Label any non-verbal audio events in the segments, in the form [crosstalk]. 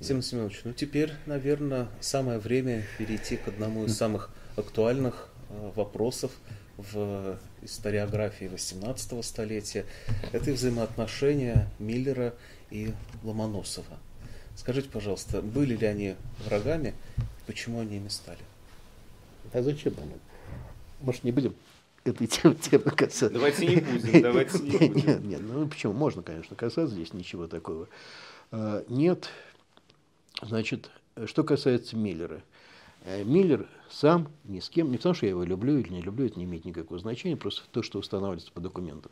Семен Семенович, ну теперь, наверное, самое время перейти к одному из самых актуальных э, вопросов в историографии 18 столетия. Это взаимоотношения Миллера и Ломоносова. Скажите, пожалуйста, были ли они врагами, почему они ими стали? А зачем они? Может, не будем этой [laughs] темы, темы касаться? Давайте не будем, [laughs] давайте не будем. Нет, нет, ну почему? Можно, конечно, касаться, здесь ничего такого. А, нет, значит, что касается Миллера. Э, Миллер сам ни с кем, не потому что я его люблю или не люблю, это не имеет никакого значения, просто то, что устанавливается по документам.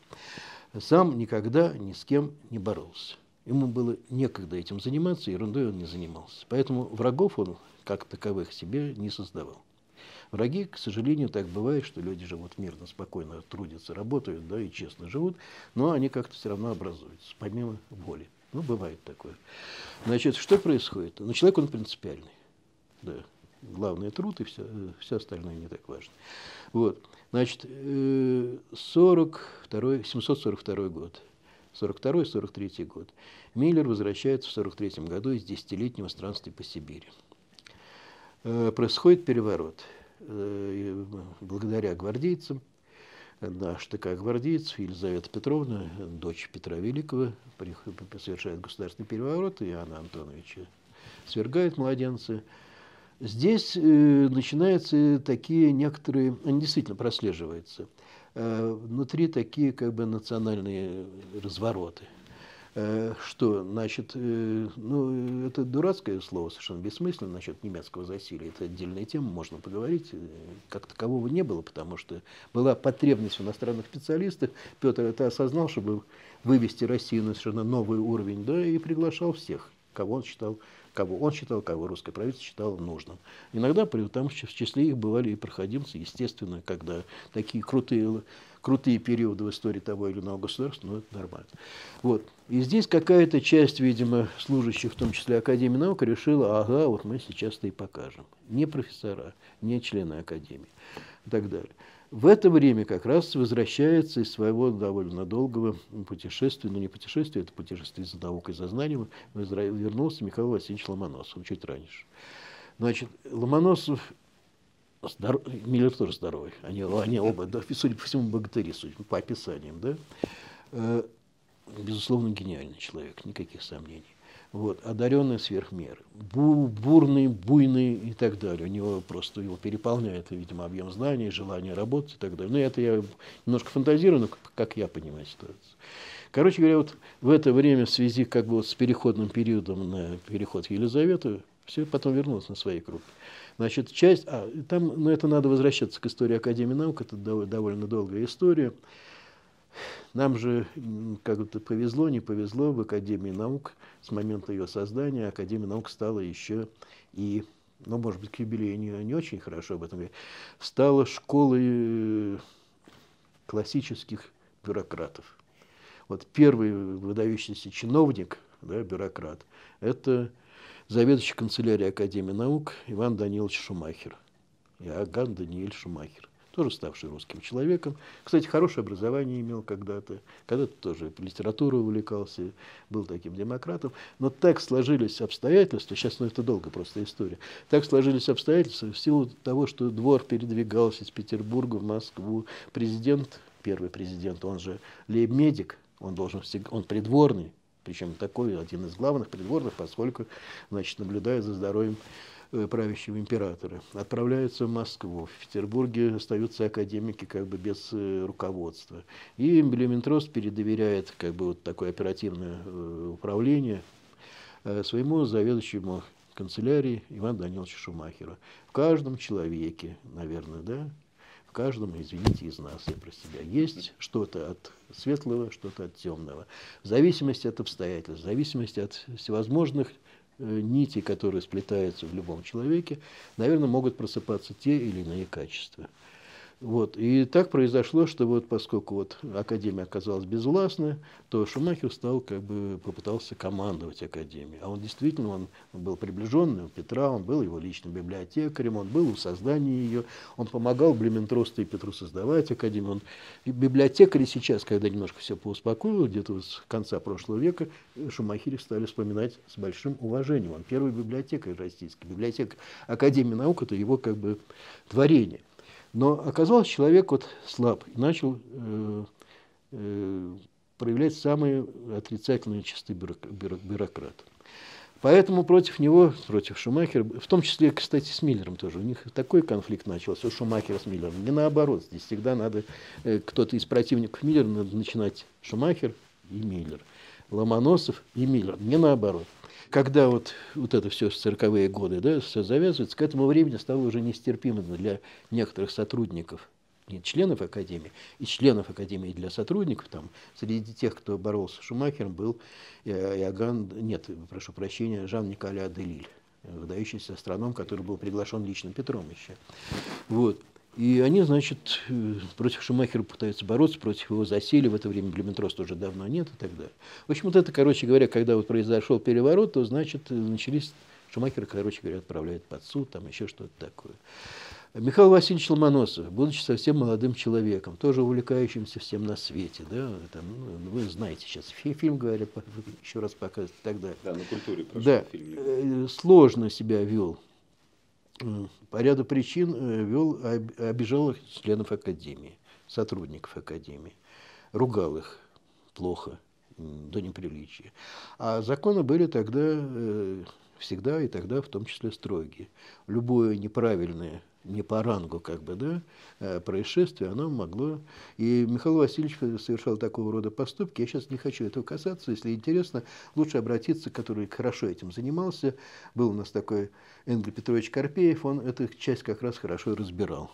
Сам никогда ни с кем не боролся. Ему было некогда этим заниматься, ерундой он не занимался. Поэтому врагов он, как таковых, себе не создавал. Враги, к сожалению, так бывает, что люди живут мирно, спокойно, трудятся, работают, да, и честно живут, но они как-то все равно образуются, помимо воли. Ну, бывает такое. Значит, что происходит? Ну, человек, он принципиальный. Да. Главный труд, и все, все остальное не так важно. Вот. Значит, 42, 742 год. 42-43 год. Миллер возвращается в 43 году из десятилетнего странствия по Сибири. Э, происходит переворот. Э, благодаря гвардейцам, на штыках гвардейцев Елизавета Петровна, дочь Петра Великого, совершает государственный переворот, и Анна Антоновича свергает младенца. Здесь э, начинаются такие некоторые, они действительно прослеживаются, э, внутри такие как бы национальные развороты – что, значит, э, ну, это дурацкое слово, совершенно бессмысленно насчет немецкого засилия. Это отдельная тема, можно поговорить. Э, как такового не было, потому что была потребность в иностранных специалистах. Петр это осознал, чтобы вывести Россию на совершенно новый уровень, да, и приглашал всех, кого он считал кого он считал, кого русское правительство считало нужным. Иногда там в числе их бывали и проходимцы, естественно, когда такие крутые крутые периоды в истории того или иного государства, ну, это нормально. Вот. И здесь какая-то часть, видимо, служащих, в том числе Академии наук, решила, ага, вот мы сейчас-то и покажем. Не профессора, не члены Академии и так далее. В это время как раз возвращается из своего довольно долгого путешествия, ну не путешествия, это путешествие за наукой, за знанием, вернулся Михаил Васильевич Ломоносов, чуть раньше. Значит, Ломоносов Здоров... Миллер тоже здоровый. Они, они оба, да, судя по всему, богатыри, судя по описаниям. Да? Э, безусловно, гениальный человек, никаких сомнений. Вот, одаренный сверх меры, бу, бурный, буйный и так далее. У него просто его переполняет, видимо, объем знаний, желание работать и так далее. Но это я немножко фантазирую, но как я понимаю ситуацию. Короче говоря, вот в это время в связи как бы вот с переходным периодом на переход Елизаветы, все потом вернулось на свои круги. Значит, часть, а, там, ну, это надо возвращаться к истории Академии наук, это довольно долгая история. Нам же как-то повезло, не повезло в Академии наук с момента ее создания. Академия наук стала еще и, ну, может быть, к юбилею не, не очень хорошо об этом говорить, стала школой э, классических бюрократов. Вот первый выдающийся чиновник, да, бюрократ, это заведующий канцелярией Академии наук Иван Данилович Шумахер. Иоганн Даниэль Шумахер. Тоже ставший русским человеком. Кстати, хорошее образование имел когда-то. Когда-то тоже литературой увлекался, был таким демократом. Но так сложились обстоятельства, сейчас ну, это долго просто история, так сложились обстоятельства в силу того, что двор передвигался из Петербурга в Москву. Президент, первый президент, он же лейб-медик, он должен он придворный, причем такой один из главных придворных, поскольку значит, наблюдает за здоровьем э, правящего императора. Отправляются в Москву. В Петербурге остаются академики как бы без э, руководства. И Блюментрост передоверяет как бы вот такое оперативное э, управление своему заведующему канцелярии Ивану Даниловичу Шумахеру. В каждом человеке, наверное, да, каждом, извините, из нас, я про себя, есть что-то от светлого, что-то от темного. В зависимости от обстоятельств, в зависимости от всевозможных э, нитей, которые сплетаются в любом человеке, наверное, могут просыпаться те или иные качества. Вот. И так произошло, что вот поскольку вот Академия оказалась безвластна, то Шумахер стал, как бы, попытался командовать Академией. А он действительно он был приближенный у Петра, он был его личным библиотекарем, он был у создания ее, он помогал Блементросту и Петру создавать Академию. Он, и библиотекари сейчас, когда немножко все поуспокоилось, где-то с конца прошлого века, Шумахере стали вспоминать с большим уважением. Он первый библиотекарь российский. Библиотека Академии наук – это его как бы творение. Но оказался человек вот слаб и начал э, э, проявлять самые отрицательные черты бюрократа. Поэтому против него, против Шумахера, в том числе, кстати, с Миллером тоже, у них такой конфликт начался, у Шумахера с Миллером. Не наоборот, здесь всегда надо, э, кто-то из противников Миллера, надо начинать Шумахер и Миллер, Ломоносов и Миллер, не наоборот когда вот, вот это все с 40-е годы, да, все завязывается, к этому времени стало уже нестерпимо для некоторых сотрудников, не членов Академии, и членов Академии для сотрудников, там, среди тех, кто боролся с Шумахером, был Иоганн, нет, прошу прощения, Жан-Николя Аделиль, выдающийся астроном, который был приглашен лично Петром еще. Вот. И они, значит, против Шумахера пытаются бороться, против его засели. В это время Блюментроста уже давно нет и так далее. В общем, вот это, короче говоря, когда вот произошел переворот, то, значит, начались... Шумахера, короче говоря, отправляют под суд, там еще что-то такое. Михаил Васильевич Ломоносов, будучи совсем молодым человеком, тоже увлекающимся всем на свете, да, там, ну, вы знаете сейчас, фильм, говорят, [laughs] еще раз показывают и так далее. Да, на культуре прошел да, фильм. Э, сложно себя вел по ряду причин э, вел, обижал членов Академии, сотрудников Академии, ругал их плохо, до неприличия. А законы были тогда э, всегда и тогда в том числе строгие. Любое неправильное не по рангу, как бы, да, э, происшествие, оно могло... И Михаил Васильевич совершал такого рода поступки. Я сейчас не хочу этого касаться. Если интересно, лучше обратиться, который хорошо этим занимался. Был у нас такой Энгель Петрович Карпеев, он эту часть как раз хорошо разбирал.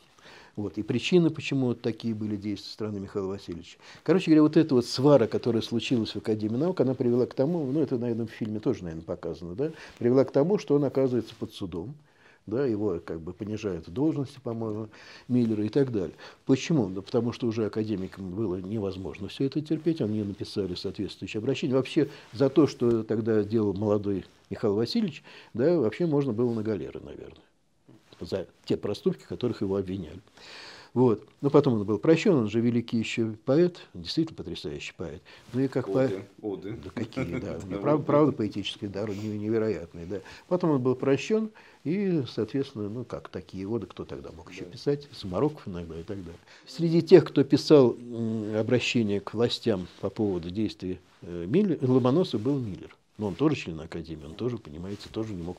Вот. И причины, почему вот такие были действия со стороны Михаила Васильевича. Короче говоря, вот эта вот свара, которая случилась в Академии наук, она привела к тому, ну это, наверное, в фильме тоже, наверное, показано, да, привела к тому, что он оказывается под судом да, его как бы понижают в должности, по-моему, Миллера и так далее. Почему? Да потому что уже академикам было невозможно все это терпеть, они написали соответствующее обращение. Вообще за то, что тогда делал молодой Михаил Васильевич, да, вообще можно было на галеры, наверное, за те проступки, которых его обвиняли. Вот. Но потом он был прощен, он же великий еще поэт, действительно потрясающий поэт. Ну и как поэт. Оды. Да какие, да. [laughs] Правда, правда поэтические дары невероятные, да. Потом он был прощен, и, соответственно, ну как, такие оды, кто тогда мог еще писать, Самароков иногда и так далее. Среди тех, кто писал обращение к властям по поводу действий э, Миллер, Ломоносов был Миллер. Но он тоже член Академии, он тоже, понимаете, тоже не мог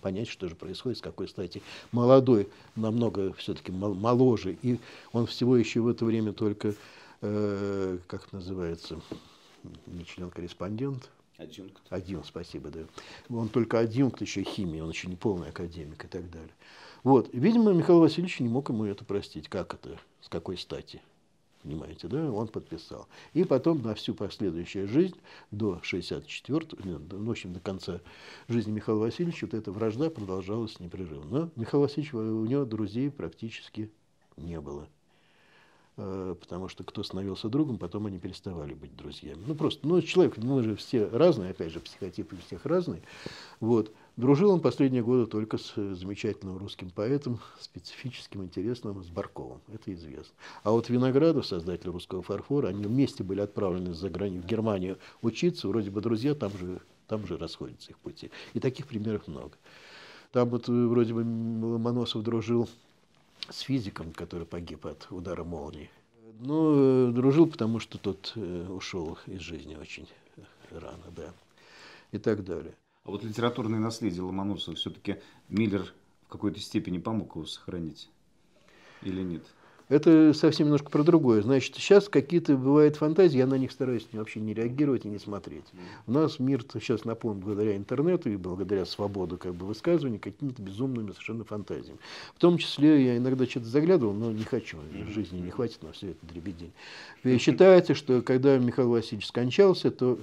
понять, что же происходит, с какой стати. Молодой, намного все-таки моложе, и он всего еще в это время только, э, как это называется, не член-корреспондент, Адъюнкт. Адъюнкт, спасибо, да. Он только адъюнкт еще химии, он еще не полный академик и так далее. Вот. Видимо, Михаил Васильевич не мог ему это простить. Как это? С какой стати? Понимаете, да? Он подписал. И потом на всю последующую жизнь, до 64 в общем, до конца жизни Михаила Васильевича, вот эта вражда продолжалась непрерывно. Но Михаил Васильевич, у него друзей практически не было. Э, потому что кто становился другом, потом они переставали быть друзьями. Ну, просто, ну, человек, мы же все разные, опять же, психотипы всех разные. Вот. Дружил он последние годы только с замечательным русским поэтом, специфическим, интересным, с Барковым. Это известно. А вот Виноградов, создатель русского фарфора, они вместе были отправлены за границу, в Германию учиться, вроде бы друзья, там же, там же расходятся их пути. И таких примеров много. Там вот вроде бы Ломоносов дружил с физиком, который погиб от удара молнии. Ну, э, дружил, потому что тот э, ушел из жизни очень рано, да, и так далее. А вот литературное наследие Ломоносова все-таки Миллер в какой-то степени помог его сохранить или нет? Это совсем немножко про другое. Значит, сейчас какие-то бывают фантазии, я на них стараюсь вообще не реагировать и не смотреть. У нас мир сейчас наполнен благодаря интернету и благодаря свободу как бы, высказывания какими-то безумными совершенно фантазиями. В том числе я иногда что-то заглядывал, но не хочу, жизни не хватит на все это дребедень. И считается, что когда Михаил Васильевич скончался, то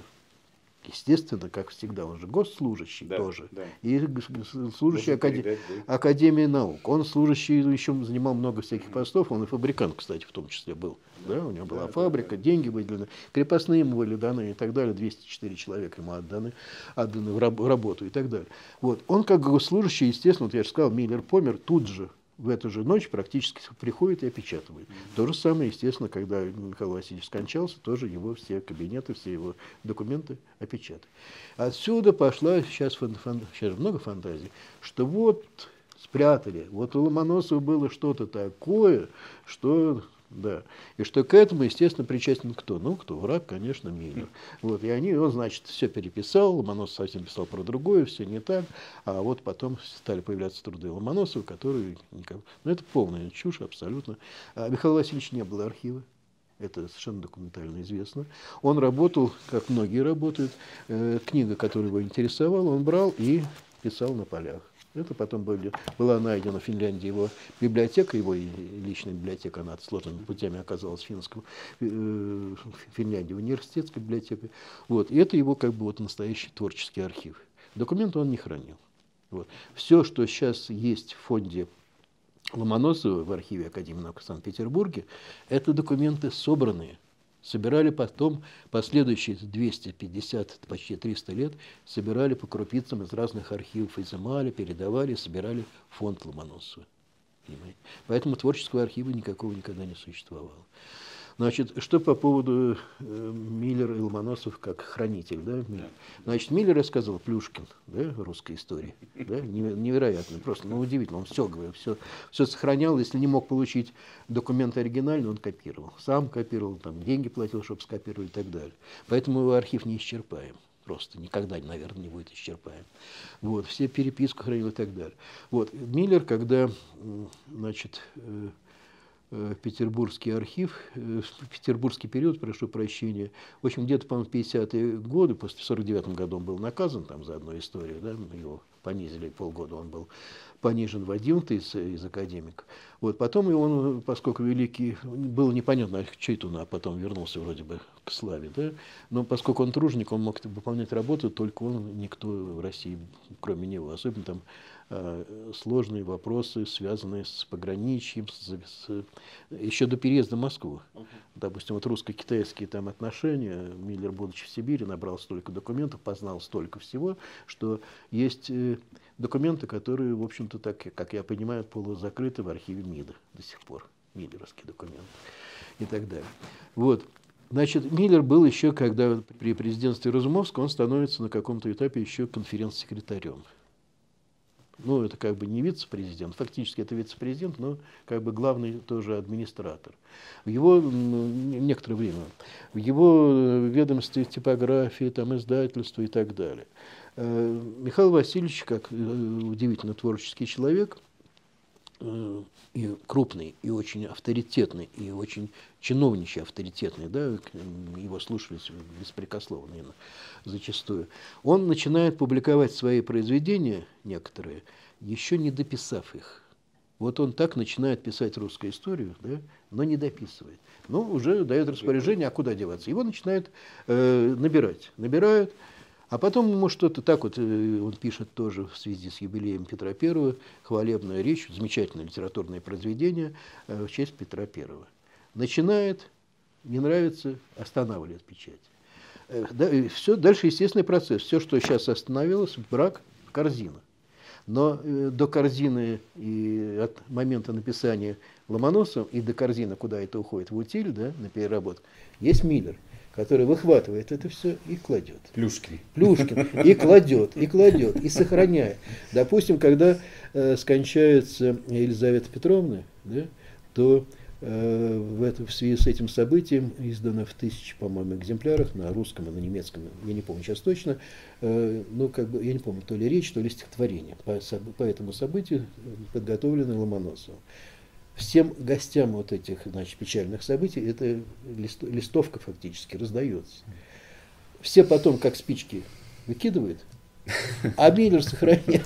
Естественно, как всегда, он же госслужащий Да, тоже. да. И служащий акаде- передать, да. Академии наук. Он служащий еще занимал много всяких постов. Он и фабрикант, кстати, в том числе был. Да, у него была Да, да, фабрика, да. деньги выделены, крепостные ему были даны и так далее. 204 человека ему отданы, отданы в раб- работу и так далее. Вот. Он как госслужащий, естественно, вот я же сказал, Миллер помер тут же, в эту же ночь практически приходит и опечатывает. То же самое, естественно, когда Михаил Васильевич скончался, тоже его все кабинеты, все его документы опечатали. Отсюда пошла сейчас, фан- фан- сейчас много фантазий, что вот спрятали, вот у Ломоносова было что-то такое, что да. И что к этому, естественно, причастен кто? Ну, кто? Враг, конечно, Миллер. [laughs] Вот. И они, он, значит, все переписал, Ломоносов совсем писал про другое, все не так. А вот потом стали появляться труды Ломоносова, которые... никак- Ну, это полная чушь абсолютно. А Михаила Васильевича не было архива. Это совершенно документально известно. Он работал, как многие работают, э, книга, которая его интересовала, он брал и писал на полях. Это потом были, была найдена в Финляндии его библиотека, его личная библиотека, она сложными путями оказалась в финском, э, Финляндии, университетской библиотекой. Вот. И это его как бы вот настоящий творческий архив. Документы он не хранил. Вот. Все, что сейчас есть в фонде Ломоносова в архиве Академии наук в Санкт-Петербурге, это документы собранные. Собирали потом, последующие 250, почти 300 лет, собирали по крупицам из разных архивов, изымали, передавали, собирали фонд Ломоносова. Понимаете? Поэтому творческого архива никакого никогда не существовало. Значит, что по поводу э, Миллера и Ломоносов как хранитель, да? Значит, Миллер рассказывал Плюшкин, да, русской истории, да, Неверо- невероятно, просто, ну, удивительно, он все говорил, все, все сохранял, если не мог получить документ оригинальный, он копировал, сам копировал, там, деньги платил, чтобы скопировали и так далее. Поэтому его архив не исчерпаем. Просто никогда, наверное, не будет исчерпаем. Вот, все переписку хранил и так далее. Вот, Миллер, когда, значит, э, э, Петербургский архив, э, в петербургский период, прошу прощения, в общем, где-то, по-моему, в 50-е годы, после в 49 году он был наказан там за одну историю, да, его понизили полгода, он был понижен в 11 из, из академика. Вот, потом и он, поскольку великий, было непонятно, что это он, а потом вернулся вроде бы к славе, да, но поскольку он труженик, он мог выполнять работу, только он, никто в России, кроме него, особенно там сложные вопросы, связанные с пограничьем, с, с- еще до переезда в Москву. Допустим, вот русско-китайские там отношения, Миллер, будучи в Сибири, набрал столько документов, познал столько всего, что есть э, документы, которые, в общем-то, так, как я понимаю, полузакрыты в архиве МИДа до сих пор, миллеровские документы и так далее. Вот. Значит, Миллер был еще, когда при президентстве Разумовского, он становится на каком-то этапе еще конференц-секретарем. Ну, это как бы не вице-президент, фактически это вице-президент, но как бы главный тоже администратор. В его некоторое время, в его э, ведомстве типографии, там, издательства и так далее. Э, Михаил Васильевич, как э, удивительно творческий человек, и крупный, и очень авторитетный, и очень чиновничий авторитетный, да, его слушались беспрекословно наверно, зачастую, он начинает публиковать свои произведения, некоторые, еще не дописав их. Вот он так начинает писать русскую историю, да, но не дописывает. Но уже дает распоряжение, а куда деваться. Его начинает э, набирать. Набирают, а потом ему что-то так вот, э, он пишет тоже в связи с юбилеем Петра I, хвалебную речь, замечательное литературное произведение э, в честь Петра I. Начинает, не нравится, останавливает печать. Э, да, все, дальше естественный процесс. Все, что сейчас остановилось, брак, корзина. Но до корзины и от момента написания Ломоносова и до корзины, куда это уходит, в утиль, да, на переработку, есть Миллер, который выхватывает это все и кладет. Плюшкин. Плюшкин и кладет, и кладет, и сохраняет. Допустим, когда э, скончается Елизавета Петровна, да, то э, в, это, в связи с этим событием издано в тысячи, по-моему, экземплярах на русском и на немецком, я не помню сейчас точно, э, ну, как бы, я не помню, то ли речь, то ли стихотворение. По, по этому событию подготовлены Ломоносовым. Всем гостям вот этих значит, печальных событий эта лист- листовка фактически раздается. Все потом, как спички, выкидывают, а Миллер сохраняет.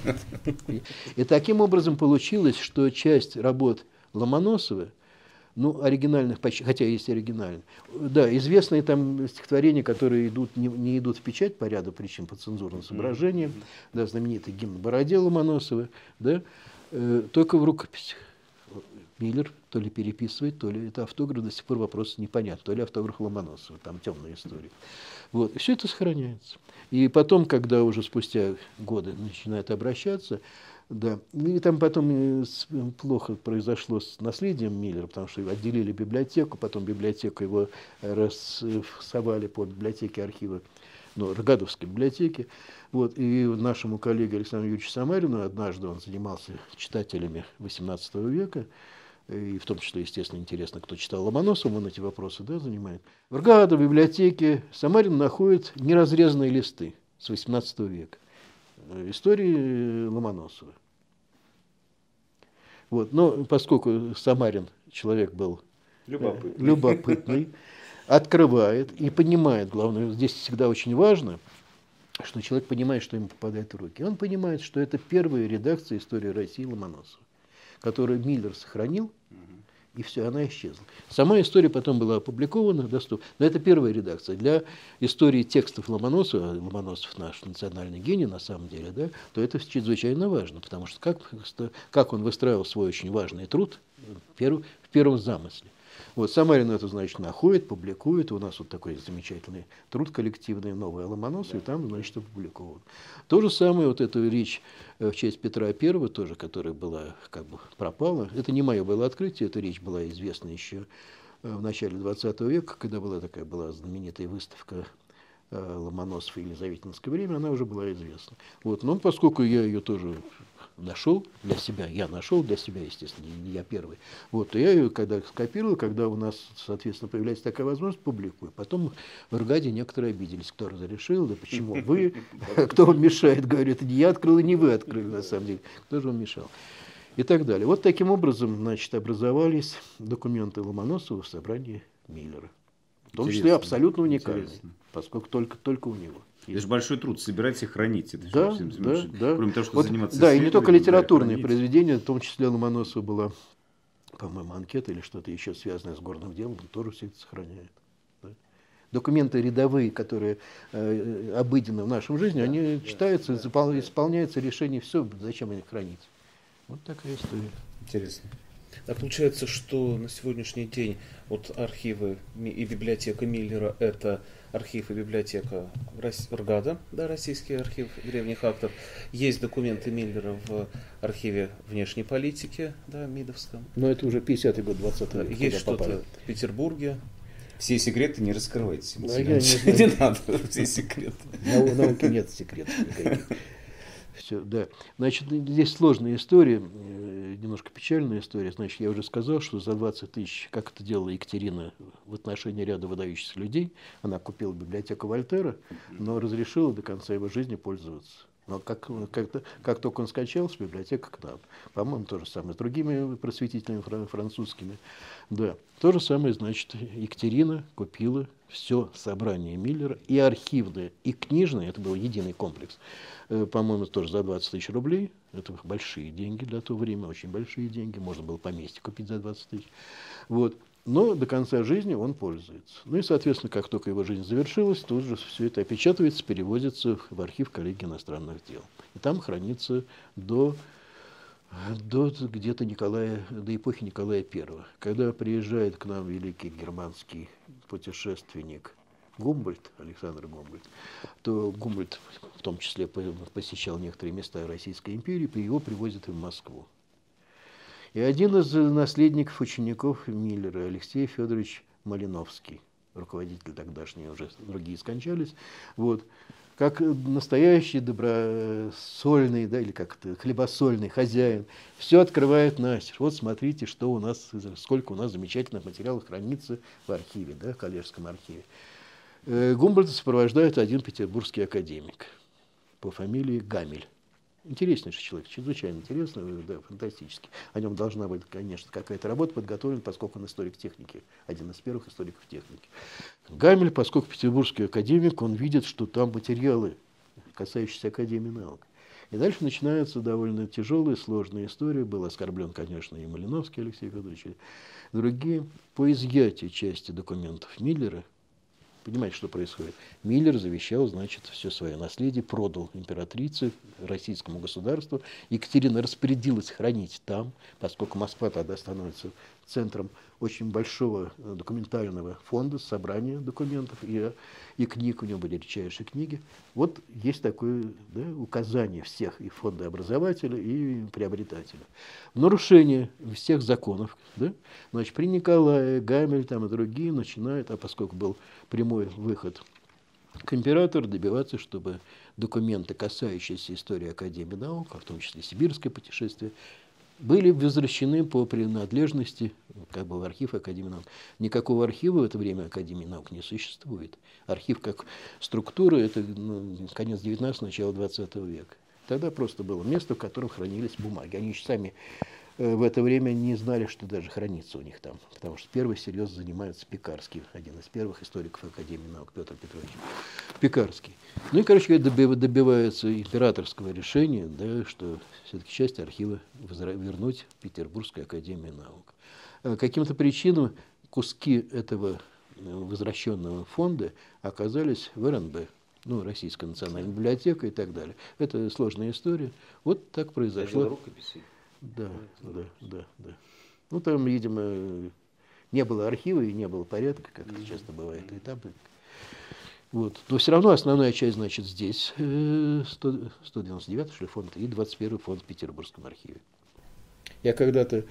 И таким образом получилось, что часть работ Ломоносова ну, оригинальных почти, хотя есть оригинальные. Да, известные там стихотворения, которые идут, не, не идут в печать по ряду причин, по цензурным соображениям, да, знаменитый гимн Бороде Ломоносова, да, э, только в рукописях. Миллер то ли переписывает, то ли это автограф, до сих пор вопрос непонятен, то ли автограф Ломоносова, там темная история. Вот, и все это сохраняется. И потом, когда уже спустя годы начинают обращаться, да. И там потом э, плохо произошло с наследием Миллера, потому что отделили библиотеку, потом библиотеку его рассовали по библиотеке архива ну, Рогадовской библиотеки. Вот, и нашему коллеге Александру Юрьевичу Самарину, однажды он занимался читателями XVIII века, и в том числе, естественно, интересно, кто читал Ломоносова, он эти вопросы да, занимает. В Рогадовой библиотеке Самарин находит неразрезанные листы с XVIII века. Э, истории Ломоносова. Вот. Но поскольку Самарин человек был э, любопытный, любопытный открывает и понимает, главное, здесь всегда очень важно, что человек понимает, что ему попадает в руки. Он понимает, что это первая редакция истории России Ломоносова, которую Миллер сохранил – и все, она исчезла. Сама история потом была опубликована, доступна. Но это первая редакция. Для истории текстов Ломоносова, Ломоносов наш национальный гений на самом деле, да, то это чрезвычайно важно, потому что как, как он выстраивал свой очень важный труд в первом, в первом замысле. Вот Самарин это, значит, находит, публикует. У нас вот такой замечательный труд коллективный, новый Ломоносов, и там, значит, опубликован. То же самое, вот эту речь э, в честь Петра I, тоже, которая была, как бы, пропала. Это не мое было открытие, эта речь была известна еще э, в начале 20 века, когда была такая была знаменитая выставка э, Ломоносов и Елизаветинское время, она уже была известна. Вот. Но поскольку я ее тоже нашел для себя, я нашел для себя, естественно, не я первый. Вот, и я ее когда скопировал, когда у нас, соответственно, появляется такая возможность, публикую. Потом в Иргаде некоторые обиделись, кто разрешил, да почему вы, [laughs] кто вам мешает, говорит, не я открыл, и не вы открыли, на самом деле, кто же вам мешал. И так далее. Вот таким образом, значит, образовались документы Ломоносова в собрании Миллера. В том числе абсолютно уникальные, поскольку только, только у него. Это же большой труд собирать и хранить. Это да, же, да, да. Кроме того, что вот, заниматься Да, и не только литературные произведения, в том числе Ломоносова была, по-моему, анкета или что-то еще связанное с горным делом, он тоже все это сохраняет. Да. Документы рядовые, которые э, обыденны в нашем жизни, да, они да, читаются, да, исполняются решение, все, зачем их хранить. Вот такая история. Интересно. А получается, что на сегодняшний день вот архивы и библиотека Миллера – это архив и библиотека РГАДа, да, российский архив древних актов. Есть документы Миллера в архиве внешней политики, да, МИДовском. Но это уже 50-й год 20 века. Есть что-то в Петербурге. Все секреты не раскрывайте. Да, я не, не надо все секреты. На науке нет секретов никаких. Все, да. Значит, здесь сложная история, э, немножко печальная история. Значит, я уже сказал, что за 20 тысяч, как это делала Екатерина в отношении ряда выдающихся людей, она купила библиотеку Вольтера, но разрешила до конца его жизни пользоваться. Но как, как, как только он скачался, библиотека к нам. По-моему, то же самое с другими просветителями французскими. Да, то же самое, значит, Екатерина купила все собрание Миллера, и архивное, и книжное, это был единый комплекс, Э, по-моему, тоже за 20 тысяч рублей. Это большие деньги для того времени, очень большие деньги. Можно было поместье купить за 20 тысяч. Вот. Но до конца жизни он пользуется. Ну и, соответственно, как только его жизнь завершилась, тут же все это опечатывается, переводится в архив коллеги иностранных дел. И там хранится до, до где-то Николая, до эпохи Николая I. Когда приезжает к нам великий германский путешественник Гумбольд, Александр Гумбольд, то Гумбольд в том числе посещал некоторые места Российской империи, его привозят в Москву. И один из наследников учеников Миллера, Алексей Федорович Малиновский, руководитель тогдашний, уже другие скончались, вот, как настоящий добросольный, да, или как то хлебосольный хозяин, все открывает настежь. Вот смотрите, что у нас, сколько у нас замечательных материалов хранится в архиве, да, в коллежском архиве. Э, Гумбольда сопровождает один петербургский академик по фамилии Гамель. Интереснейший человек, чрезвычайно интересный, да, фантастический. О нем должна быть, конечно, какая-то работа подготовлена, поскольку он историк техники, один из первых историков техники. Гамель, поскольку петербургский академик, он видит, что там материалы, касающиеся Академии наук. И дальше начинается довольно тяжелая, сложная история. Был оскорблен, конечно, и Малиновский Алексей Федорович, и другие. По изъятию части документов Миллера, понимаете, что происходит? Миллер завещал, значит, все свое наследие, продал императрице, российскому государству. Екатерина распорядилась хранить там, поскольку Москва тогда становится центром очень большого э, документального фонда, собрания документов и, и книг, у него были редчайшие книги. Вот есть такое да, указание всех и фонда образователя, и приобретателя. Нарушение всех законов, да, значит, при Николае, Гамель там, и другие начинают, а поскольку был прямой выход к императору, добиваться, чтобы документы, касающиеся истории Академии наук, а в том числе сибирское путешествие, были возвращены по принадлежности как бы в архив Академии наук. Никакого архива в это время Академии наук не существует. Архив как структура – это ну, конец 19 начало 20 века. Тогда просто было место, в котором хранились бумаги. Они сами в это время не знали, что даже хранится у них там, потому что первый серьезно занимается Пекарский, один из первых историков Академии наук Петр Петрович Пекарский. Ну и, короче говоря, добивается императорского решения, да, что все-таки часть архива вернуть в Петербургскую Академию наук. Э, каким-то причинам куски этого э, возвращенного фонда оказались в РНБ, ну, Российская национальная библиотека и так далее. Это сложная история. Вот так произошло. Рукописи. Да, да, да, да. Ну, там, видимо, не было архива и не было порядка, как это часто бывает. И там, вот. Но все равно основная часть, значит, здесь 100, 199 что ли, фонд и 21 фонд в Петербургском архиве. Я когда-то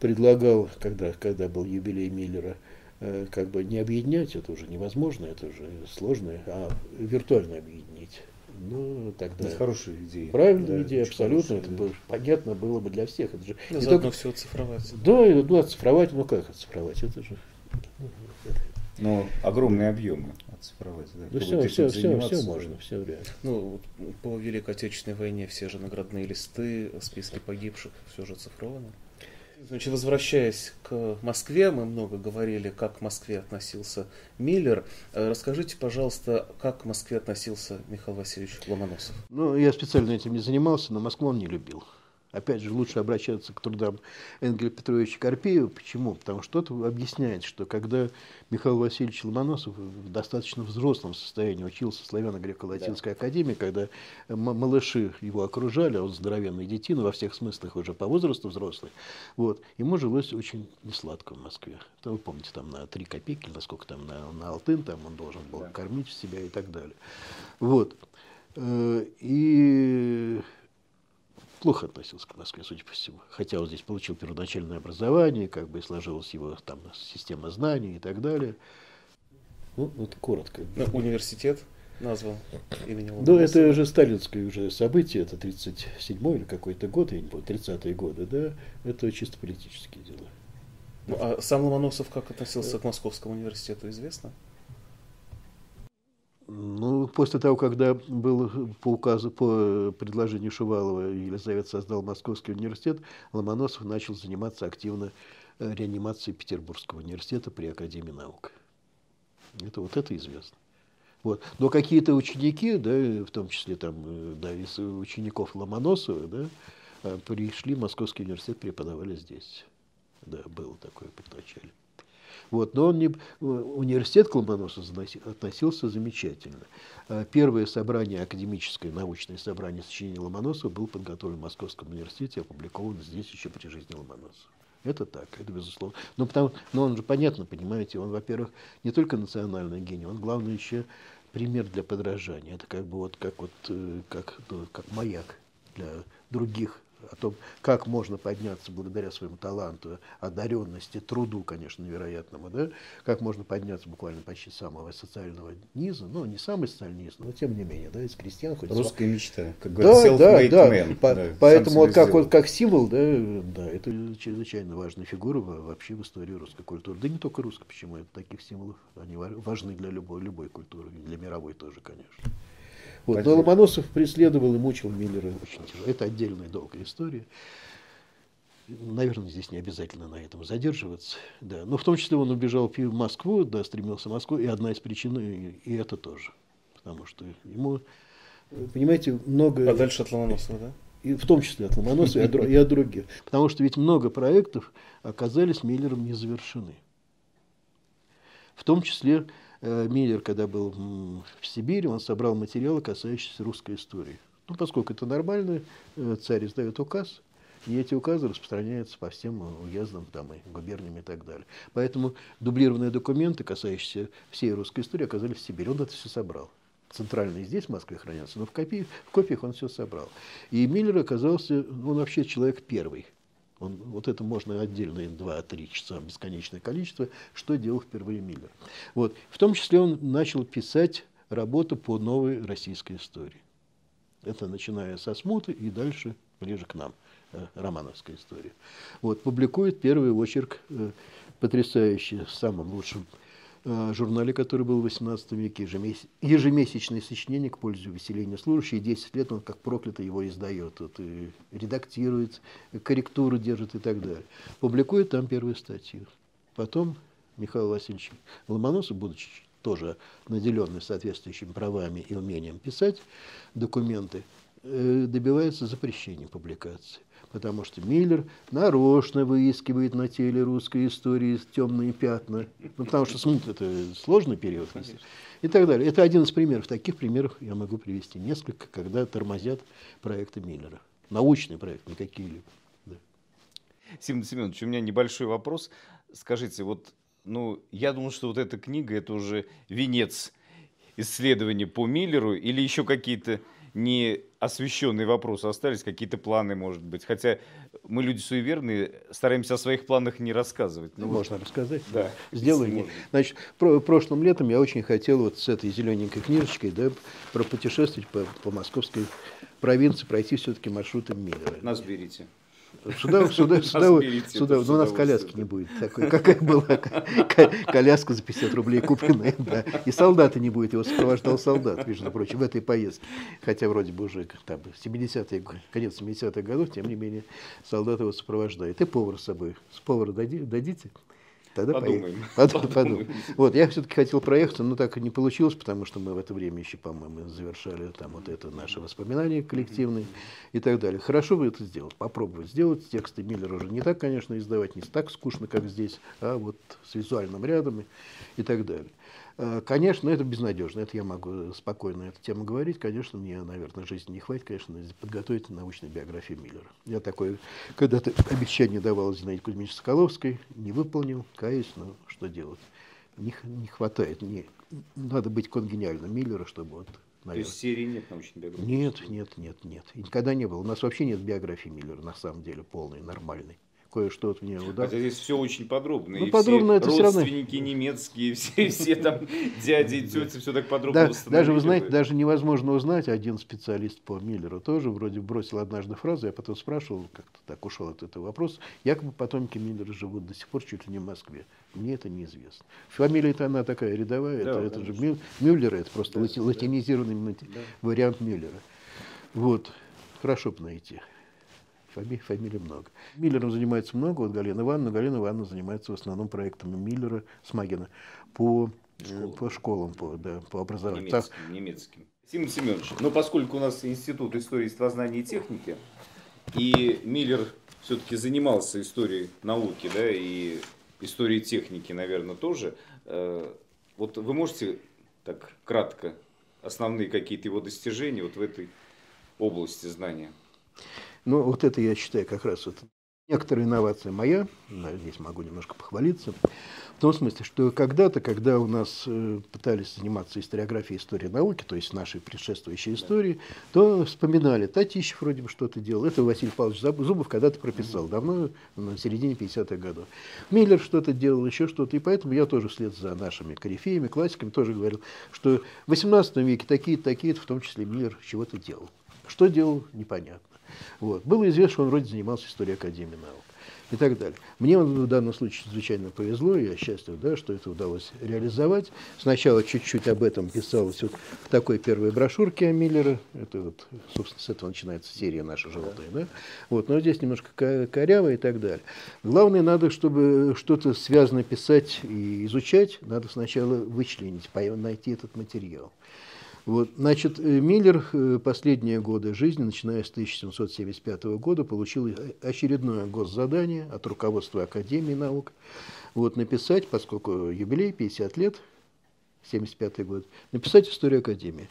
предлагал, когда, когда был юбилей Миллера, э, как бы не объединять, это уже невозможно, это уже сложно, а виртуально объединить. Ну, тогда... Это хорошая идея. Правильная да, идея, абсолютно. Это было, понятно было бы для всех. Это же ну, не только все оцифровать. Да, ну, оцифровать, ну как оцифровать? Это же... Ну, огромные объемы оцифровать. Да. Ну, все, все, все, все можно, все реально. Ну, по Великой Отечественной войне все же наградные листы, списки погибших, все же оцифровано. Значит, возвращаясь к Москве, мы много говорили, как к Москве относился Миллер. Э, расскажите, пожалуйста, как к Москве относился Михаил Васильевич Ломоносов? Ну, я специально этим не занимался, но Москву он не любил. Опять же, лучше обращаться к трудам Энгеля Петровича Карпеева. Почему? Потому что это объясняет, что когда Михаил Васильевич Ломоносов в достаточно взрослом состоянии учился в Славяно-Греко-Латинской да. академии, когда малыши его окружали, а он здоровенный детина во всех смыслах уже по возрасту взрослый, вот, ему жилось очень несладко в Москве. Это вы помните, там на 3 копейки, насколько там на, на алтын, там он должен был да. кормить себя и так далее. Вот. Э, и плохо относился к Москве, судя по всему. Хотя он здесь получил первоначальное образование, как бы и сложилась его там система знаний и так далее. Ну, вот коротко. Но ну, университет назвал именем Ну, это уже сталинское уже событие, это 37-й или какой-то год, я не помню, 30-е годы, да, это чисто политические дела. Ну, а сам Ломоносов как относился к Московскому университету, известно? Ну, после того, когда был по указу, по предложению Шувалова Елизавета создал Московский университет, Ломоносов начал заниматься активно э, реанимацией Петербургского университета при Академии наук. Это вот это известно. Вот. Но какие-то ученики, да, в том числе там, э, да, из учеников Ломоносова, да, э, пришли в Московский университет, преподавали здесь. Да, было такое предначале. Вот, но он не, университет к Ломоносову относился замечательно. А первое собрание, академическое научное собрание сочинений Ломоносова было подготовлено в Московском университете, опубликовано здесь еще при жизни Ломоносова. Это так, это безусловно. Но, потому, но он же понятно, понимаете, он, во-первых, не только национальный гений, он, главное, еще пример для подражания. Это как бы вот как вот э, как, ну, как маяк для других о том, как можно подняться благодаря своему таланту, одаренности, труду, конечно, невероятному, да, как можно подняться буквально почти с самого социального низа, ну, не самый социальный низ, но тем не менее, да, из крестьян. Хоть Русская сва... мечта, как говорят, да, да, да. Man, По, да. Поэтому вот как, вот, как символ, да, да, это чрезвычайно важная фигура вообще в истории русской культуры. Да не только русской, почему, это таких символов, они важны для любой, любой культуры, для мировой тоже, конечно. Вот. Но Ломоносов преследовал и мучил Миллера очень тяжело. Это отдельная долгая история. Наверное, здесь не обязательно на этом задерживаться. Да. Но в том числе он убежал в Москву, да, стремился в Москву, и одна из причин, и, и это тоже. Потому что ему понимаете, много... А дальше от Ломоносова, да? И в том числе от Ломоносова и, от, и от других. [laughs] Потому что ведь много проектов оказались Миллером не завершены. В том числе Миллер, когда был в Сибири, он собрал материалы, касающиеся русской истории. Ну, поскольку это нормально, э, царь издает указ, и эти указы распространяются по всем уездам, там, и губерниям и так далее. Поэтому дублированные документы, касающиеся всей русской истории, оказались в Сибири. Он это все собрал. Центральные здесь, в Москве, хранятся, но в, копии, в копиях он все собрал. И Миллер оказался, он вообще человек первый. Он, вот это можно отдельно, 2-3 часа, бесконечное количество, что делал впервые Миллер. Вот. В том числе он начал писать работу по новой российской истории. Это начиная со смуты и дальше ближе к нам, э, романовская история. Вот, публикует первый очерк, э, потрясающий, лучшем э, журнале, который был в XVIII веке, ежемесячное сочинение к пользу выселения служащих, и 10 лет он как проклято его издает, вот, и редактирует, корректуру держит и так далее. Публикует там первую статью. Потом Михаил Васильевич Ломоносов, будучи тоже наделенный соответствующими правами и умением писать документы, э, добивается запрещения публикации. Потому что Миллер нарочно выискивает на теле русской истории темные пятна. Ну, потому что смут – это сложный период. Конечно. И так далее. Это один из примеров. Таких примеров я могу привести несколько, когда тормозят проекты Миллера. Научный проект, не какие-либо. Да. Симон Семенович, у меня небольшой вопрос. Скажите, вот ну, я думаю, что вот эта книга, это уже венец исследований по Миллеру или еще какие-то не освещенные вопросы остались, какие-то планы, может быть. Хотя мы люди суеверные, стараемся о своих планах не рассказывать. Ну, можно вот. рассказать. Да. Сделаем. Значит, про, прошлым летом я очень хотел вот с этой зелененькой книжечкой да, пропутешествовать по, по московской провинции, пройти все-таки маршрутом Миллера. Нас берите. Сюда, [laughs] сюда, сюда, сюда, но у нас коляски не будет такой, какая была коляска за 50 рублей купленная, да. И солдата не будет, его сопровождал солдат, между прочим, в этой поездке. Хотя вроде бы уже там 70-е, конец 70-х годов, тем не менее, солдат его сопровождает. И повар с собой. С повара дадите? Тогда подумаем. [laughs] Подумаем. подумаем. Вот, я все-таки хотел проехаться, но так и не получилось, потому что мы в это время еще, по-моему, завершали там вот это наши воспоминания коллективные и так далее. Хорошо бы это сделать, попробовать сделать. Тексты Миллера уже не так, конечно, издавать, не так скучно, как здесь, а вот с визуальным рядом и, и так далее. Э, конечно, это безнадежно, это я могу спокойно эту тему говорить. Конечно, мне, наверное, жизни не хватит, конечно, подготовить научную биографию Миллера. Я такое когда-то обещание давал Зинаиде Кузьмич Соколовской, не выполнил, каюсь, но что делать? Не, не хватает, не, надо быть конгениальным Миллера, чтобы вот Наверное. То есть серии нет научной биографии? Нет, нет, нет, нет. И никогда не было. У нас вообще нет биографии Миллера, на самом деле, полной, нормальной кое-что от меня удалось. Хотя здесь все очень подробно. Ну, и подробно все это родственники все равно... немецкие, [laughs] все, все там дяди и тети, все так подробно да, Даже, вы знаете, даже невозможно узнать, один специалист по Миллеру тоже вроде бросил однажды фразу, я потом спрашивал, как-то так ушел от этого вопроса, якобы потомки Миллера живут до сих пор чуть ли не в Москве. Мне это неизвестно. Фамилия-то она такая рядовая, да, это, это же Мюллер, это просто да, латинизированный да. вариант Мюллера. Вот, хорошо бы найти. Фамилий, фамилий много. Миллером занимается много, вот Галина Ивановна. Галина Ивановна занимается в основном проектами Миллера, Смагина по школам, по, школам, по, да, по образованию. Немецким, так. немецким. Симон Семенович, но поскольку у нас Институт истории, естествознания и техники, и Миллер все-таки занимался историей науки, да, и историей техники, наверное, тоже, э, вот вы можете так кратко основные какие-то его достижения вот в этой области знания? Ну, вот это я считаю как раз вот некоторая инновация моя, здесь могу немножко похвалиться, в том смысле, что когда-то, когда у нас э, пытались заниматься историографией истории науки, то есть нашей предшествующей истории, то вспоминали, Татищев вроде бы что-то делал, это Василий Павлович Зубов когда-то прописал, давно, на середине 50-х годов. Миллер что-то делал, еще что-то, и поэтому я тоже вслед за нашими корифеями, классиками тоже говорил, что в 18 веке такие-то, такие-то, в том числе Миллер чего-то делал. Что делал, непонятно. Вот. Было известно, что он вроде занимался историей Академии наук и так далее. Мне в данном случае чрезвычайно повезло, и я счастлив, да, что это удалось реализовать. Сначала чуть-чуть об этом писалось вот в такой первой брошюрке о Миллера. Это вот, собственно, с этого начинается серия наша желтая. Да? Вот, но здесь немножко коряво и так далее. Главное, надо, чтобы что-то связанное писать и изучать, надо сначала вычленить, найти этот материал. Вот, значит, э, Миллер э, последние годы жизни, начиная с 1775 года, получил очередное госзадание от руководства Академии наук вот, написать, поскольку юбилей 50 лет, 75 год, написать историю Академии.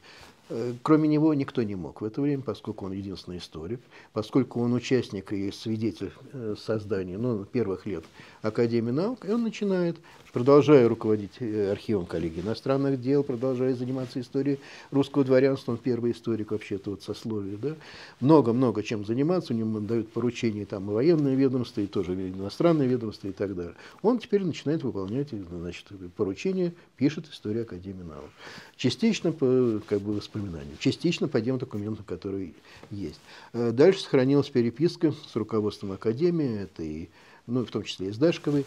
Э, кроме него никто не мог в это время, поскольку он единственный историк, поскольку он участник и свидетель создания ну, первых лет Академии наук, и он начинает, продолжая руководить э, архивом коллегии иностранных дел, продолжая заниматься историей русского дворянства, он первый историк вообще-то вот сословия, да, много-много чем заниматься, у него дают поручения там и военное ведомство, и тоже иностранное ведомство и так далее. Он теперь начинает выполнять значит, поручения, пишет историю Академии наук. Частично по как бы, воспоминаниям, частично по тем документам, которые есть. Э, дальше сохранилась переписка с руководством Академии, это и, ну, в том числе и с Дашковой,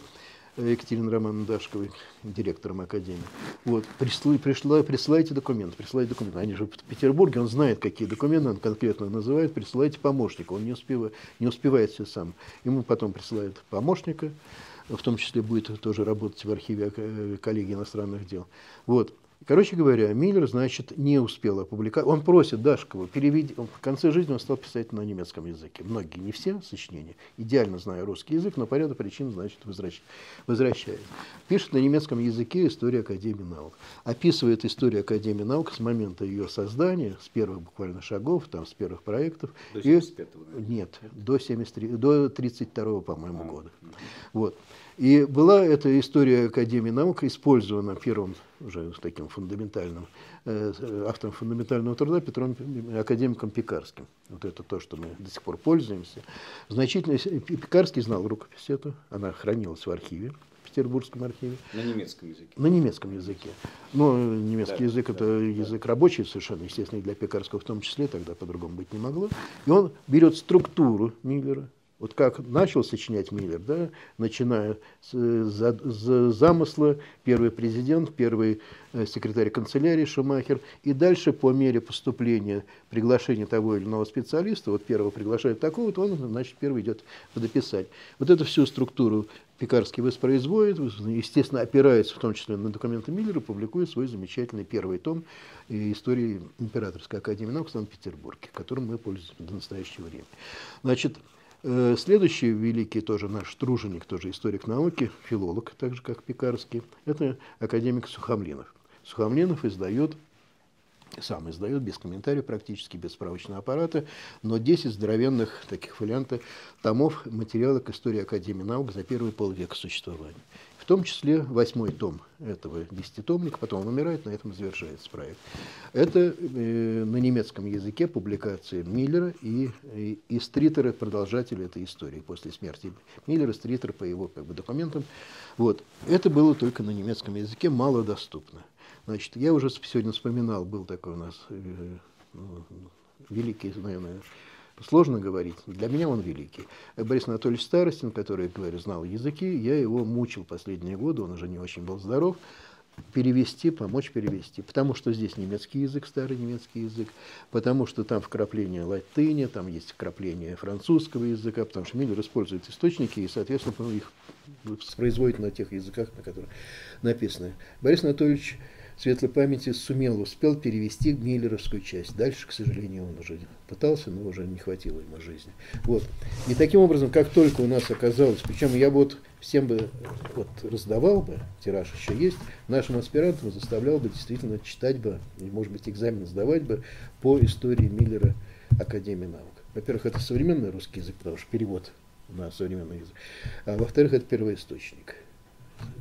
Екатериной Романовной Дашковой, директором Академии. Вот, присла, пришла, присылайте документы, присылайте документы. Они же в Петербурге, он знает, какие документы, он конкретно называет, присылайте помощника, он не, успевает, не успевает все сам. Ему потом присылают помощника, в том числе будет тоже работать в архиве э, коллегии иностранных дел. Вот. Короче говоря, Миллер, значит, не успел опубликовать. Он просит Дашкова перевести. В конце жизни он стал писать на немецком языке. Многие, не все сочинения. Идеально зная русский язык, но по ряду причин, значит, возвращ... возвращает. Пишет на немецком языке историю Академии наук. Описывает историю Академии наук с момента ее создания, с первых буквально шагов, там, с первых проектов. До 75-го? И... Нет, до, 73... до 32-го, по-моему, а, года. Вот. И была эта история Академии наук использована первым уже таким фундаментальным э, автором фундаментального труда Петром академиком Пекарским. Вот это то, что мы до сих пор пользуемся. Значительно Пекарский знал рукопись эту, она хранилась в архиве. в Петербургском архиве. На немецком языке. На немецком языке. Но немецкий да, язык да, это да. язык рабочий совершенно, естественно, и для Пекарского в том числе, тогда по-другому быть не могло. И он берет структуру Миллера, вот как начал сочинять Миллер, да, начиная с, за, с замысла, первый президент, первый э, секретарь канцелярии Шумахер, и дальше по мере поступления приглашения того или иного специалиста, вот первого приглашают такого, то он, значит, первый идет подописать. Вот эту всю структуру Пекарский воспроизводит, естественно, опирается в том числе на документы Миллера, публикует свой замечательный первый том истории Императорской академии наук в Санкт-Петербурге, которым мы пользуемся до настоящего времени. Значит, Э, следующий великий тоже наш труженик, тоже историк науки, филолог, так же как Пекарский, это академик Сухомлинов. Сухомлинов издает, сам издает, без комментариев практически, без справочного аппарата, но 10 здоровенных таких фолиантов томов материала к истории Академии наук за первый полвека существования. В том числе восьмой том этого десятитомника, потом он умирает, на этом завершается проект. Это э, на немецком языке публикация Миллера и, и, и Стритера, продолжатель этой истории после смерти Миллера, Стритер по его как бы, документам. Вот. Это было только на немецком языке, мало доступно. Значит, я уже сегодня вспоминал, был такой у нас э, ну, великий, наверное, Сложно говорить. Для меня он великий. Борис Анатольевич Старостин, который, говорю, знал языки, я его мучил последние годы, он уже не очень был здоров, перевести, помочь перевести. Потому что здесь немецкий язык, старый немецкий язык, потому что там вкрапление латыни, там есть вкрапление французского языка, потому что Миллер использует источники и, соответственно, их производит на тех языках, на которых написано. Борис Анатольевич светлой памяти сумел, успел перевести миллеровскую часть. Дальше, к сожалению, он уже пытался, но уже не хватило ему жизни. Вот. И таким образом, как только у нас оказалось, причем я вот всем бы вот, раздавал бы, тираж еще есть, нашим аспирантам заставлял бы действительно читать бы, и, может быть, экзамен сдавать бы по истории Миллера Академии наук. Во-первых, это современный русский язык, потому что перевод на современный язык. А во-вторых, это первоисточник.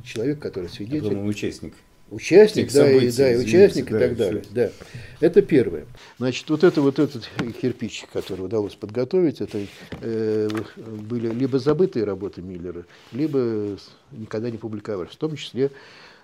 Человек, который свидетель. Я участник. Участник, да, событий, и, да, и участник да, и так далее. Да. Это первое. Значит, вот это вот этот кирпич, который удалось подготовить, это э, были либо забытые работы Миллера, либо никогда не публиковались, в том числе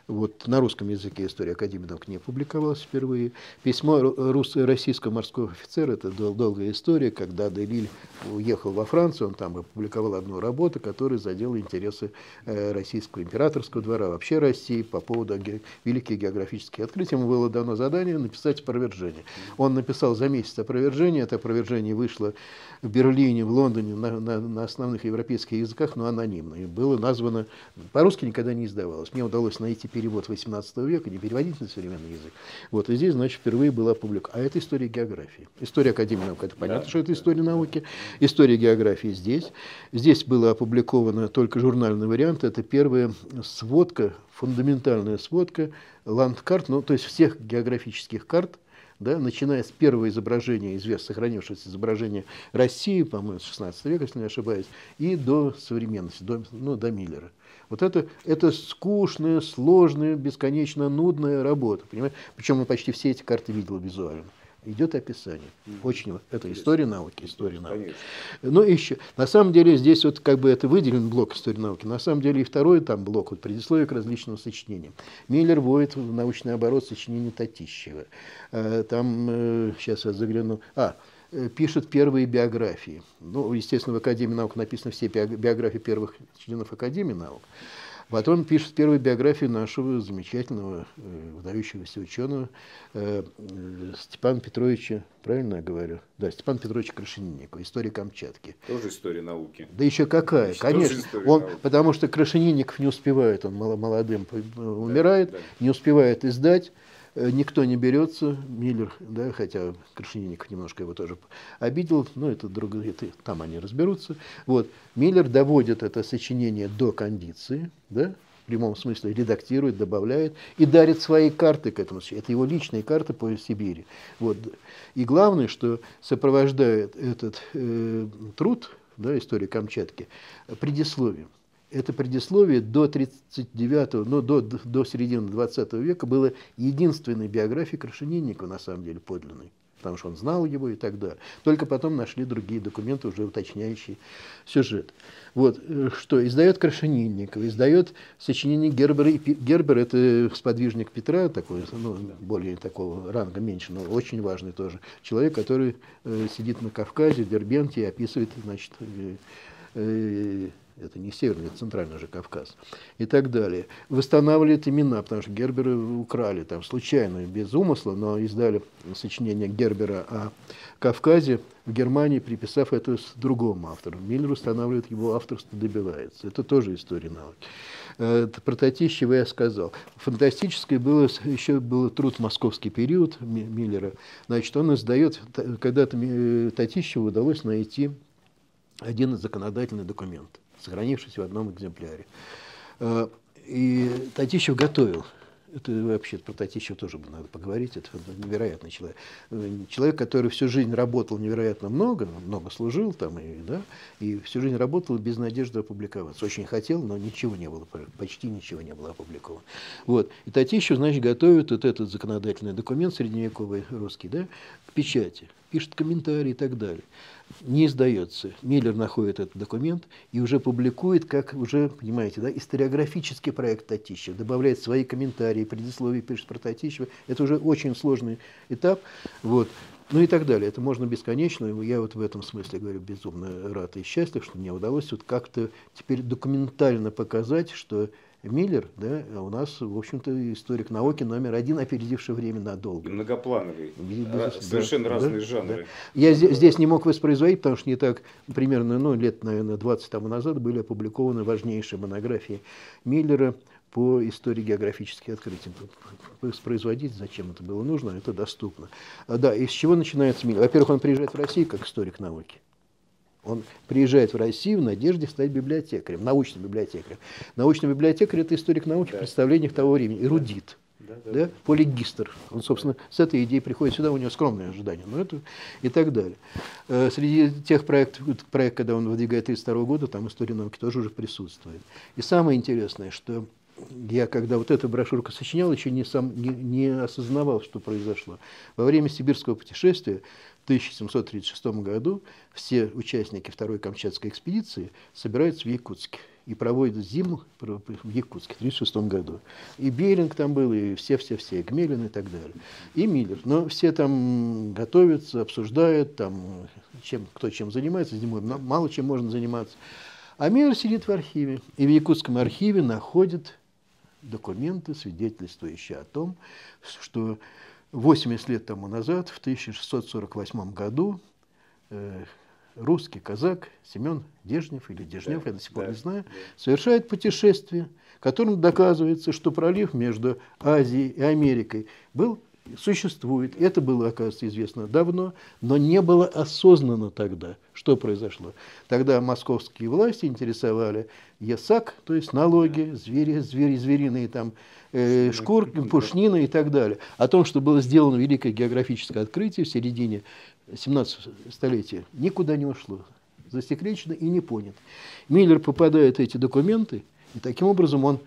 вот на русском языке история Академии наук не публиковалась впервые. Письмо рус, российского морского офицера, это дол, долгая история, когда Делиль уехал во Францию, он там опубликовал одну работу, которая задела интересы э, российского императорского двора, вообще России, по поводу ге, великих географических открытий. Ему было дано задание написать опровержение. Он написал за месяц опровержение, это опровержение вышло в Берлине, в Лондоне, на, на, на основных европейских языках, но анонимно. И было названо, по-русски никогда не издавалось. Мне удалось найти перевод 18 века, не переводить на современный язык. Вот, и здесь, значит, впервые была опубликована. А это история географии. История Академии наук, это понятно, да. что это история науки. История географии здесь. Здесь было опубликовано только журнальный вариант. Это первая сводка, фундаментальная сводка ландкарт, ну, то есть всех географических карт, да, начиная с первого изображения, известно, сохранившегося изображения России, по-моему, с 16 века, если не ошибаюсь, и до современности, до, ну, до Миллера. Вот это, это скучная, сложная, бесконечно нудная работа. Понимаете? Причем он почти все эти карты видел визуально идет описание. Очень это история науки, история науки. Но еще, на самом деле здесь вот как бы это выделен блок истории науки. На самом деле и второй там блок, вот предисловие к различным сочинениям. Миллер вводит в научный оборот сочинение Татищева. Э, там, сейчас э, я загляну, а, пишет первые биографии. Ну, естественно, в Академии наук написаны все биографии первых членов Академии наук. Потом пишет первую биографию нашего замечательного, э, выдающегося ученого э, Степана Петровича, правильно я говорю? Да, Степан Петровича Крашенинникова, история Камчатки. Тоже история науки. Да еще какая, Значит, конечно. Он, потому что Крашенинников не успевает, он молодым умирает, да, да. не успевает издать. Э, никто не берется, Миллер, да, хотя Крашенинников немножко его тоже обидел, но это, друг, это там они разберутся. Вот. Миллер доводит это сочинение до кондиции, да, в прямом смысле редактирует, добавляет и дарит свои карты к этому. Это его личные карты по Сибири. Вот. И главное, что сопровождает этот э, труд, да, история Камчатки, предисловием это предисловие до 39-го, ну, до, до середины 20 века было единственной биографией Крашенинникова, на самом деле, подлинной. Потому что он знал его и так далее. Только потом нашли другие документы, уже уточняющие сюжет. Вот, э, что издает Крашенинников, издает сочинение Гербера. Гербер – это сподвижник Петра, такой, ну, более такого ранга меньше, но очень важный тоже. Человек, который э, сидит на Кавказе, в Дербенте и описывает, значит, э, э, это не северный, это центральный же Кавказ, и так далее. Восстанавливает имена, потому что Гербера украли там случайно, без умысла, но издали сочинение Гербера о Кавказе в Германии, приписав это с другому автору. Миллер устанавливает его авторство, добивается. Это тоже история науки. Э, это про Татищева я сказал. Фантастическое было, еще был труд «Московский период» Миллера. Значит, он издает, когда-то э, Татищеву удалось найти один законодательный документ сохранившийся в одном экземпляре. Э, и Татищев готовил. Это вообще про Татищева тоже надо поговорить. Это невероятный человек. Человек, который всю жизнь работал невероятно много, много служил там, и, да, и всю жизнь работал без надежды опубликоваться. Очень хотел, но ничего не было, почти ничего не было опубликовано. Вот. И Татищев, значит, готовит вот этот законодательный документ средневековый русский, да, к печати. Пишет комментарии и так далее не издается. Миллер находит этот документ и уже публикует, как уже, понимаете, да, историографический проект Татищева, добавляет свои комментарии, предисловие пишет про Татищева. Это уже очень сложный этап. Вот. Ну и так далее. Это можно бесконечно. Я вот в этом смысле говорю безумно рад и счастлив, что мне удалось вот как-то теперь документально показать, что Миллер, да, у нас, в общем-то, историк науки номер один, опередивший время надолго. Многоплановый. Без, Совершенно да, разные да, жанры. Да. Я здесь, здесь не мог воспроизводить, потому что не так, примерно, ну, лет, наверное, 20 тому назад были опубликованы важнейшие монографии Миллера по истории географических открытий. Воспроизводить, зачем это было нужно, это доступно. А, да, и с чего начинается Миллер? Во-первых, он приезжает в Россию как историк науки. Он приезжает в Россию в надежде стать библиотекарем, научным библиотекарем. Научный библиотекарь – это историк науки да. в представлениях того времени, эрудит. Да, да, да, полигистр. Он, собственно, с этой идеей приходит сюда, у него скромные ожидания, но это и так далее. Э, среди тех проектов, проект, когда он выдвигает 32 года, там история науки тоже уже присутствует. И самое интересное, что я, когда вот эту брошюрку сочинял, еще не, сам, не, не осознавал, что произошло. Во время сибирского путешествия 1736 году все участники второй Камчатской экспедиции собираются в Якутске и проводят зиму в Якутске в 1936 году. И Беринг там был, и все-все-все, Гмелин и так далее. И Миллер. Но все там готовятся, обсуждают, там, чем, кто чем занимается, зимой мало чем можно заниматься. А Миллер сидит в архиве. И в Якутском архиве находит документы, свидетельствующие о том, что 80 лет тому назад, в 1648 году, э, русский казак Семен Дежнев или Дежнев, Да, я до сих пор да, не знаю, да. совершает путешествие, которым доказывается, что пролив между Азией и Америкой был существует. Это было, оказывается, известно давно, но не было осознано тогда, что произошло. Тогда московские власти интересовали ЕСАК, то есть налоги, звери, звери, звериные там, э, шкурки, пушнины и так далее. О том, что было сделано великое географическое открытие в середине 17 столетия, никуда не ушло. Засекречено и не понято. Миллер попадает в эти документы, и таким образом он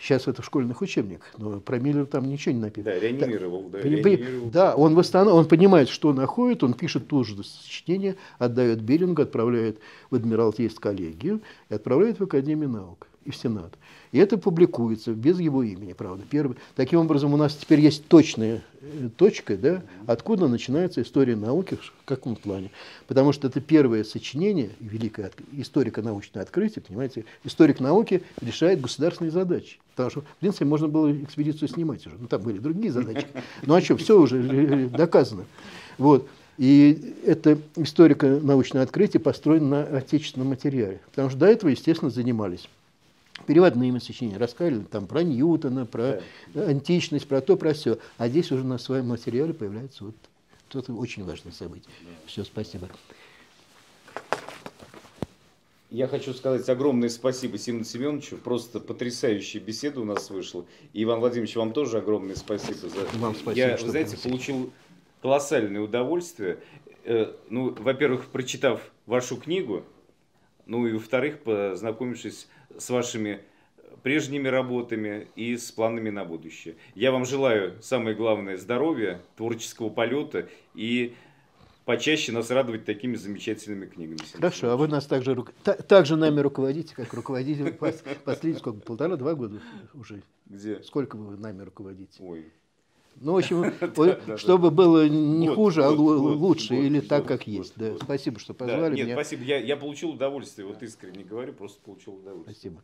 Сейчас это в школьных учебниках, но про Миллера там ничего не написано. Да, реанимировал, да, Пони- реанимировал. Да, он, восстанов... он понимает, что находит, он пишет тоже сочинение, отдает Берингу, отправляет в Адмиралтейскую коллегию и отправляет в Академию наук и в Сенат. И это публикуется без его имени, правда. Первый. Таким образом, у нас теперь есть точная э, точка, да, откуда начинается история науки, в каком плане. Потому что это первое сочинение, великое историко-научное открытие, понимаете, историк науки решает государственные задачи. Потому что, в принципе, можно было экспедицию снимать уже. Ну, там были другие задачи. Ну, а что, все уже э, доказано. Вот. И это историко-научное открытие построено на отечественном материале. Потому что до этого, естественно, занимались переводными сочинениями, рассказывали там про Ньютона, про античность, про то, про все. А здесь уже на своем материале появляется вот что-то очень важное событие. Все, спасибо. Я хочу сказать огромное спасибо Симону Семеновичу. Просто потрясающая беседа у нас вышла. И Иван Владимирович, вам тоже огромное спасибо за. Вам спасибо, Я, вы знаете, пригласили. получил колоссальное удовольствие. Э, Ну, во-первых, прочитав вашу книгу, ну и во-вторых, познакомившись с вашими прежними работами и с планами на будущее. Я вам желаю, самое главное, здоровья, творческого полета и почаще нас радовать такими замечательными книгами. Хорошо, а вы нас также, рук- та- также нами руководите, как руководитель пос- последние сколько, полтора-два года уже. Где? Сколько вы нами руководите? Ой, Ну, в общем, [laughs] да. чтобы было не хуже, а лучше или так, как есть. Спасибо, что позвали нет, меня. спасибо. Я, я получил удовольствие, вот искренне говорю, просто получил удовольствие. Спасибо.